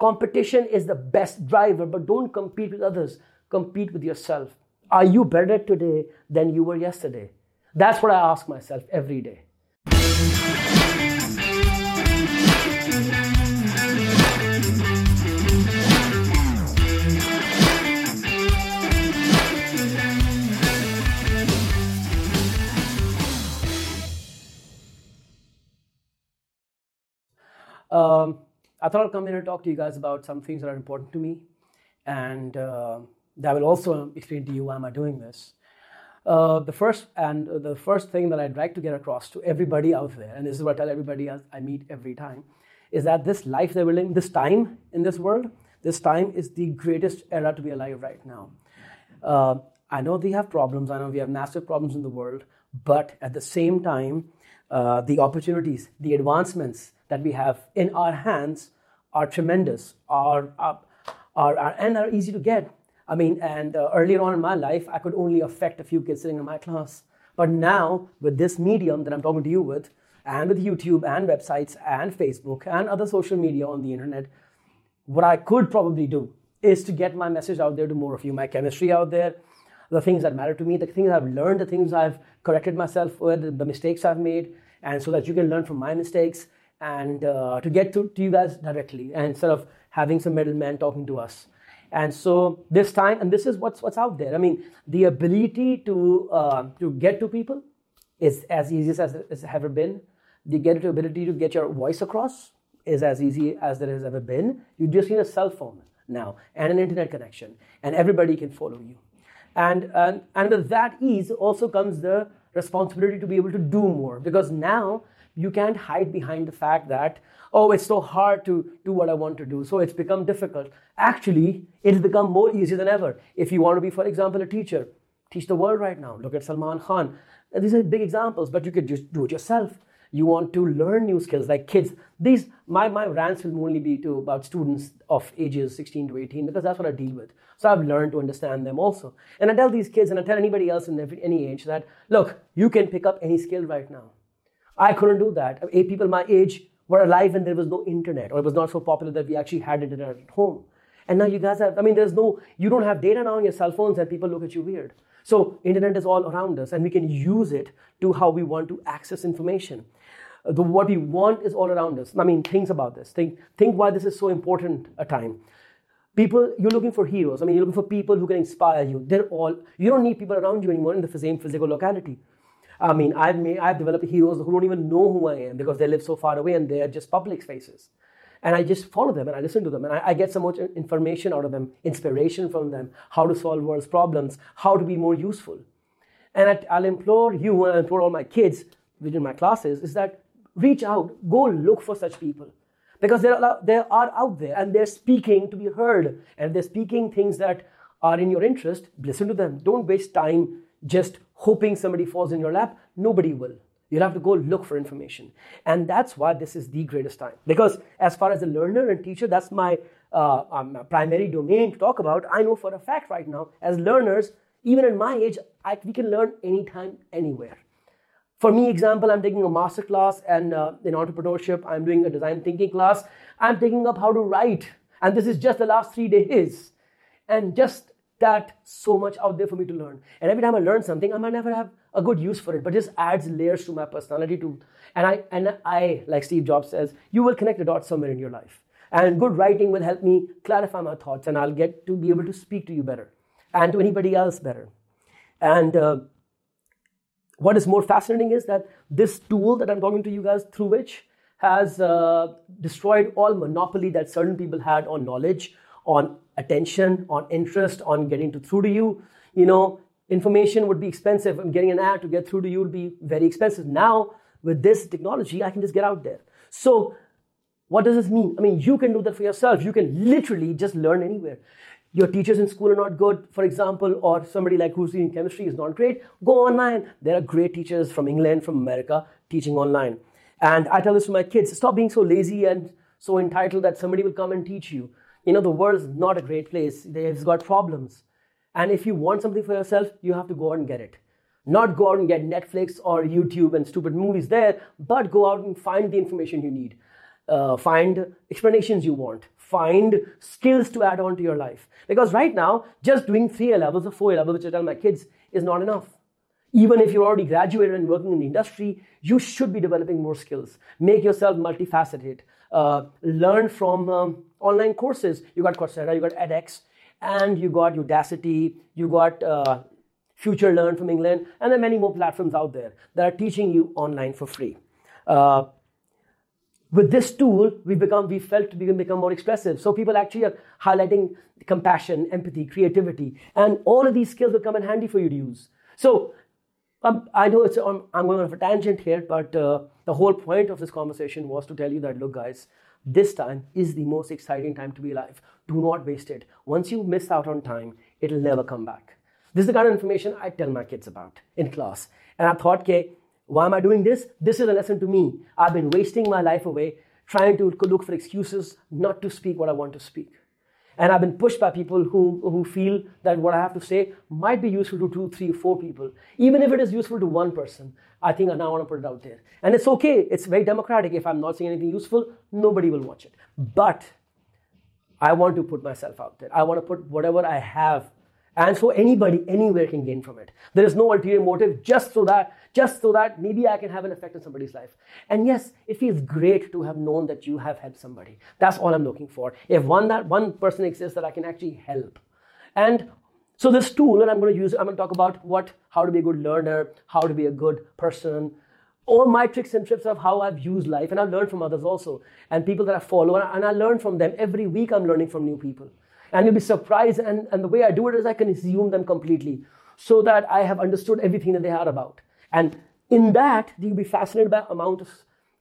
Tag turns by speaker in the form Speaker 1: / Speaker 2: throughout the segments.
Speaker 1: Competition is the best driver, but don't compete with others. Compete with yourself. Are you better today than you were yesterday? That's what I ask myself every day. Um, I thought I'd come here and talk to you guys about some things that are important to me, and uh, that will also explain to you why am I doing this. Uh, the first and the first thing that I'd like to get across to everybody out there, and this is what I tell everybody I meet every time, is that this life that we're living, this time in this world, this time is the greatest era to be alive right now. Uh, I know we have problems. I know we have massive problems in the world, but at the same time, uh, the opportunities, the advancements, that we have in our hands are tremendous, are, are, are, are and are easy to get. I mean, and uh, earlier on in my life, I could only affect a few kids sitting in my class. But now, with this medium that I'm talking to you with, and with YouTube and websites and Facebook and other social media on the internet, what I could probably do is to get my message out there to more of you, my chemistry out there, the things that matter to me, the things I've learned, the things I've corrected myself with, the mistakes I've made, and so that you can learn from my mistakes and uh, to get to, to you guys directly and instead of having some middleman talking to us. And so this time, and this is what's what's out there. I mean, the ability to uh, to get to people is as easy as it's ever been. The get ability to get your voice across is as easy as there has ever been. You just need a cell phone now and an internet connection, and everybody can follow you. And and, and with that ease also comes the responsibility to be able to do more because now you can't hide behind the fact that, oh, it's so hard to do what I want to do, so it's become difficult. Actually, it's become more easier than ever. If you want to be, for example, a teacher, teach the world right now. Look at Salman Khan. These are big examples, but you could just do it yourself. You want to learn new skills like kids. These my, my rants will only be to about students of ages 16 to 18 because that's what I deal with. So I've learned to understand them also. And I tell these kids and I tell anybody else in every, any age that look, you can pick up any skill right now. I couldn't do that. Eight people my age were alive when there was no internet, or it was not so popular that we actually had internet at home. And now you guys have, I mean, there's no, you don't have data now on your cell phones and people look at you weird. So internet is all around us and we can use it to how we want to access information. The, what we want is all around us. I mean, think about this. Think, think why this is so important a time. People, you're looking for heroes. I mean, you're looking for people who can inspire you. They're all, you don't need people around you anymore in the same physical locality. I mean, I've made, I've developed heroes who don't even know who I am because they live so far away and they are just public spaces And I just follow them and I listen to them and I, I get so much information out of them, inspiration from them, how to solve world's problems, how to be more useful. And I, will implore you and I implore all my kids within my classes is that reach out, go look for such people. Because they are, they are out there and they're speaking to be heard. And they're speaking things that are in your interest, listen to them. Don't waste time just hoping somebody falls in your lap. Nobody will. You'll have to go look for information. And that's why this is the greatest time. Because as far as a learner and teacher, that's my uh, um, primary domain to talk about. I know for a fact right now, as learners, even at my age, I, we can learn anytime, anywhere. For me, example, I'm taking a master class and uh, in entrepreneurship, I'm doing a design thinking class. I'm taking up how to write. And this is just the last three days. And just that so much out there for me to learn. And every time I learn something, I might never have a good use for it, but just adds layers to my personality too. And I and I, like Steve Jobs says, you will connect the dots somewhere in your life. And good writing will help me clarify my thoughts, and I'll get to be able to speak to you better and to anybody else better. And uh, what is more fascinating is that this tool that I'm talking to you guys through which has uh, destroyed all monopoly that certain people had on knowledge, on attention, on interest, on getting to, through to you. You know, information would be expensive and getting an ad to get through to you would be very expensive. Now, with this technology, I can just get out there. So, what does this mean? I mean, you can do that for yourself. You can literally just learn anywhere. Your teachers in school are not good, for example, or somebody like who's in chemistry is not great. Go online. There are great teachers from England, from America, teaching online. And I tell this to my kids stop being so lazy and so entitled that somebody will come and teach you you know, the world is not a great place. It's got problems. And if you want something for yourself, you have to go out and get it. Not go out and get Netflix or YouTube and stupid movies there, but go out and find the information you need. Uh, find explanations you want. Find skills to add on to your life. Because right now, just doing three A levels or four A levels, which I tell my kids, is not enough. Even if you're already graduated and working in the industry, you should be developing more skills. Make yourself multifaceted. Uh, learn from um, online courses. You got Coursera, you got edX, and you got Udacity, you got uh, Future Learn from England, and there are many more platforms out there that are teaching you online for free. Uh, with this tool, we become we felt we can become more expressive. So people actually are highlighting compassion, empathy, creativity, and all of these skills will come in handy for you to use. So um, I know it's um, I'm going off a tangent here, but uh, the whole point of this conversation was to tell you that look, guys, this time is the most exciting time to be alive. Do not waste it. Once you miss out on time, it'll never come back. This is the kind of information I tell my kids about in class. And I thought, okay, why am I doing this? This is a lesson to me. I've been wasting my life away trying to look for excuses not to speak what I want to speak. And I've been pushed by people who, who feel that what I have to say might be useful to two, three, four people. Even if it is useful to one person, I think I now want to put it out there. And it's okay, it's very democratic. If I'm not saying anything useful, nobody will watch it. But I want to put myself out there. I want to put whatever I have and so anybody anywhere can gain from it there is no ulterior motive just so that just so that maybe i can have an effect on somebody's life and yes it feels great to have known that you have helped somebody that's all i'm looking for if one that one person exists that i can actually help and so this tool that i'm going to use i'm going to talk about what how to be a good learner how to be a good person all my tricks and tips of how I've used life, and I've learned from others also, and people that I follow, and I learn from them every week. I'm learning from new people. And you'll be surprised. And, and the way I do it is I can assume them completely so that I have understood everything that they are about. And in that, you'll be fascinated by amount of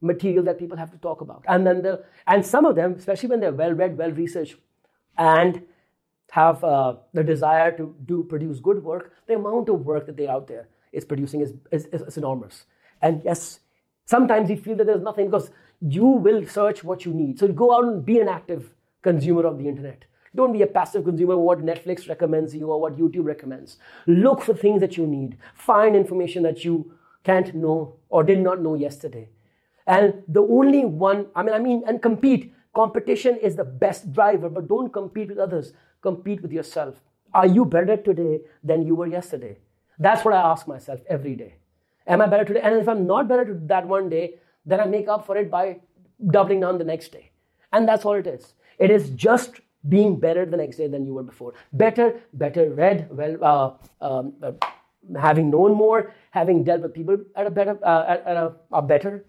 Speaker 1: material that people have to talk about. And then the, and some of them, especially when they're well read, well researched, and have uh, the desire to do produce good work, the amount of work that they out there is producing is, is, is enormous. And yes, sometimes you feel that there's nothing because you will search what you need. So go out and be an active consumer of the internet. Don't be a passive consumer of what Netflix recommends you or what YouTube recommends. Look for things that you need. Find information that you can't know or did not know yesterday. And the only one, I mean, I mean, and compete. Competition is the best driver, but don't compete with others. Compete with yourself. Are you better today than you were yesterday? That's what I ask myself every day. Am I better today? And if I'm not better that one day, then I make up for it by doubling down the next day. And that's all it is. It is just being better the next day than you were before. Better, better read, well, uh, um, uh, having known more, having dealt with people at a better, uh, at, at a, a, better.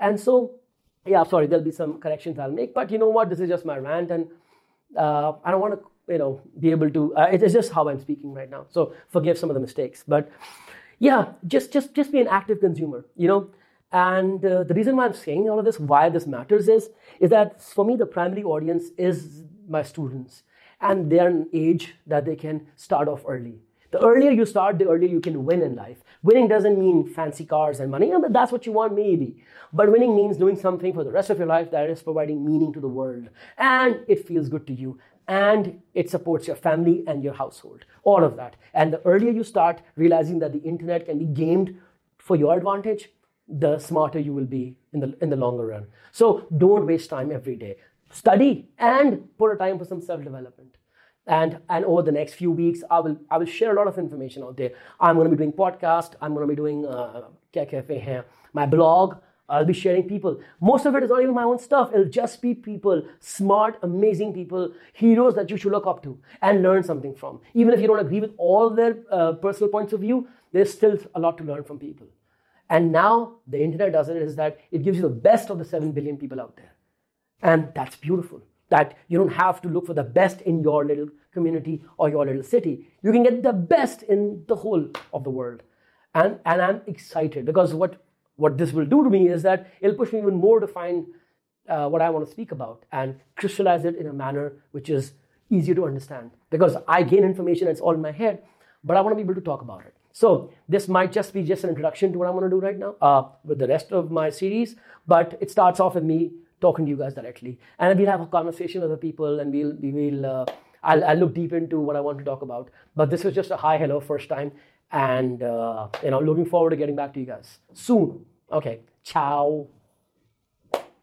Speaker 1: And so, yeah, sorry, there'll be some corrections I'll make, but you know what? This is just my rant, and uh, I don't want to, you know, be able to. Uh, it's just how I'm speaking right now. So forgive some of the mistakes, but yeah, just just just be an active consumer. You know. And uh, the reason why I'm saying all of this, why this matters is, is that for me, the primary audience is my students and they're an age that they can start off early. The earlier you start the earlier you can win in life. Winning doesn't mean fancy cars and money but that's what you want maybe. But winning means doing something for the rest of your life that is providing meaning to the world. And it feels good to you. And it supports your family and your household. All of that. And the earlier you start realizing that the internet can be gamed for your advantage the smarter you will be in the in the longer run. So don't waste time every day study and put a time for some self-development. And and over the next few weeks i will i will share a lot of information out there. I'm going to be doing podcast. I'm going to be doing uh, cafe here, my blog. I'll be sharing people. Most of it is not even my own stuff. It'll just be people smart amazing people heroes that you should look up to and learn something from. Even if you don't agree with all their uh, personal points of view there's still a lot to learn from people. And now the internet does it is that it gives you the best of the 7 billion people out there and that's beautiful. That you don't have to look for the best in your little community or your little city. You can get the best in the whole of the world. And, and I'm excited because what, what this will do to me is that it'll push me even more to find uh, what I want to speak about and crystallize it in a manner which is easier to understand. Because I gain information, it's all in my head, but I want to be able to talk about it. So this might just be just an introduction to what I'm going to do right now uh, with the rest of my series, but it starts off with me talking to you guys directly. And we'll have a conversation with the people and we'll, we will, uh, I'll, I'll, look deep into what I want to talk about. But this was just a hi, hello, first time. And, uh, you know, looking forward to getting back to you guys soon. Okay, ciao.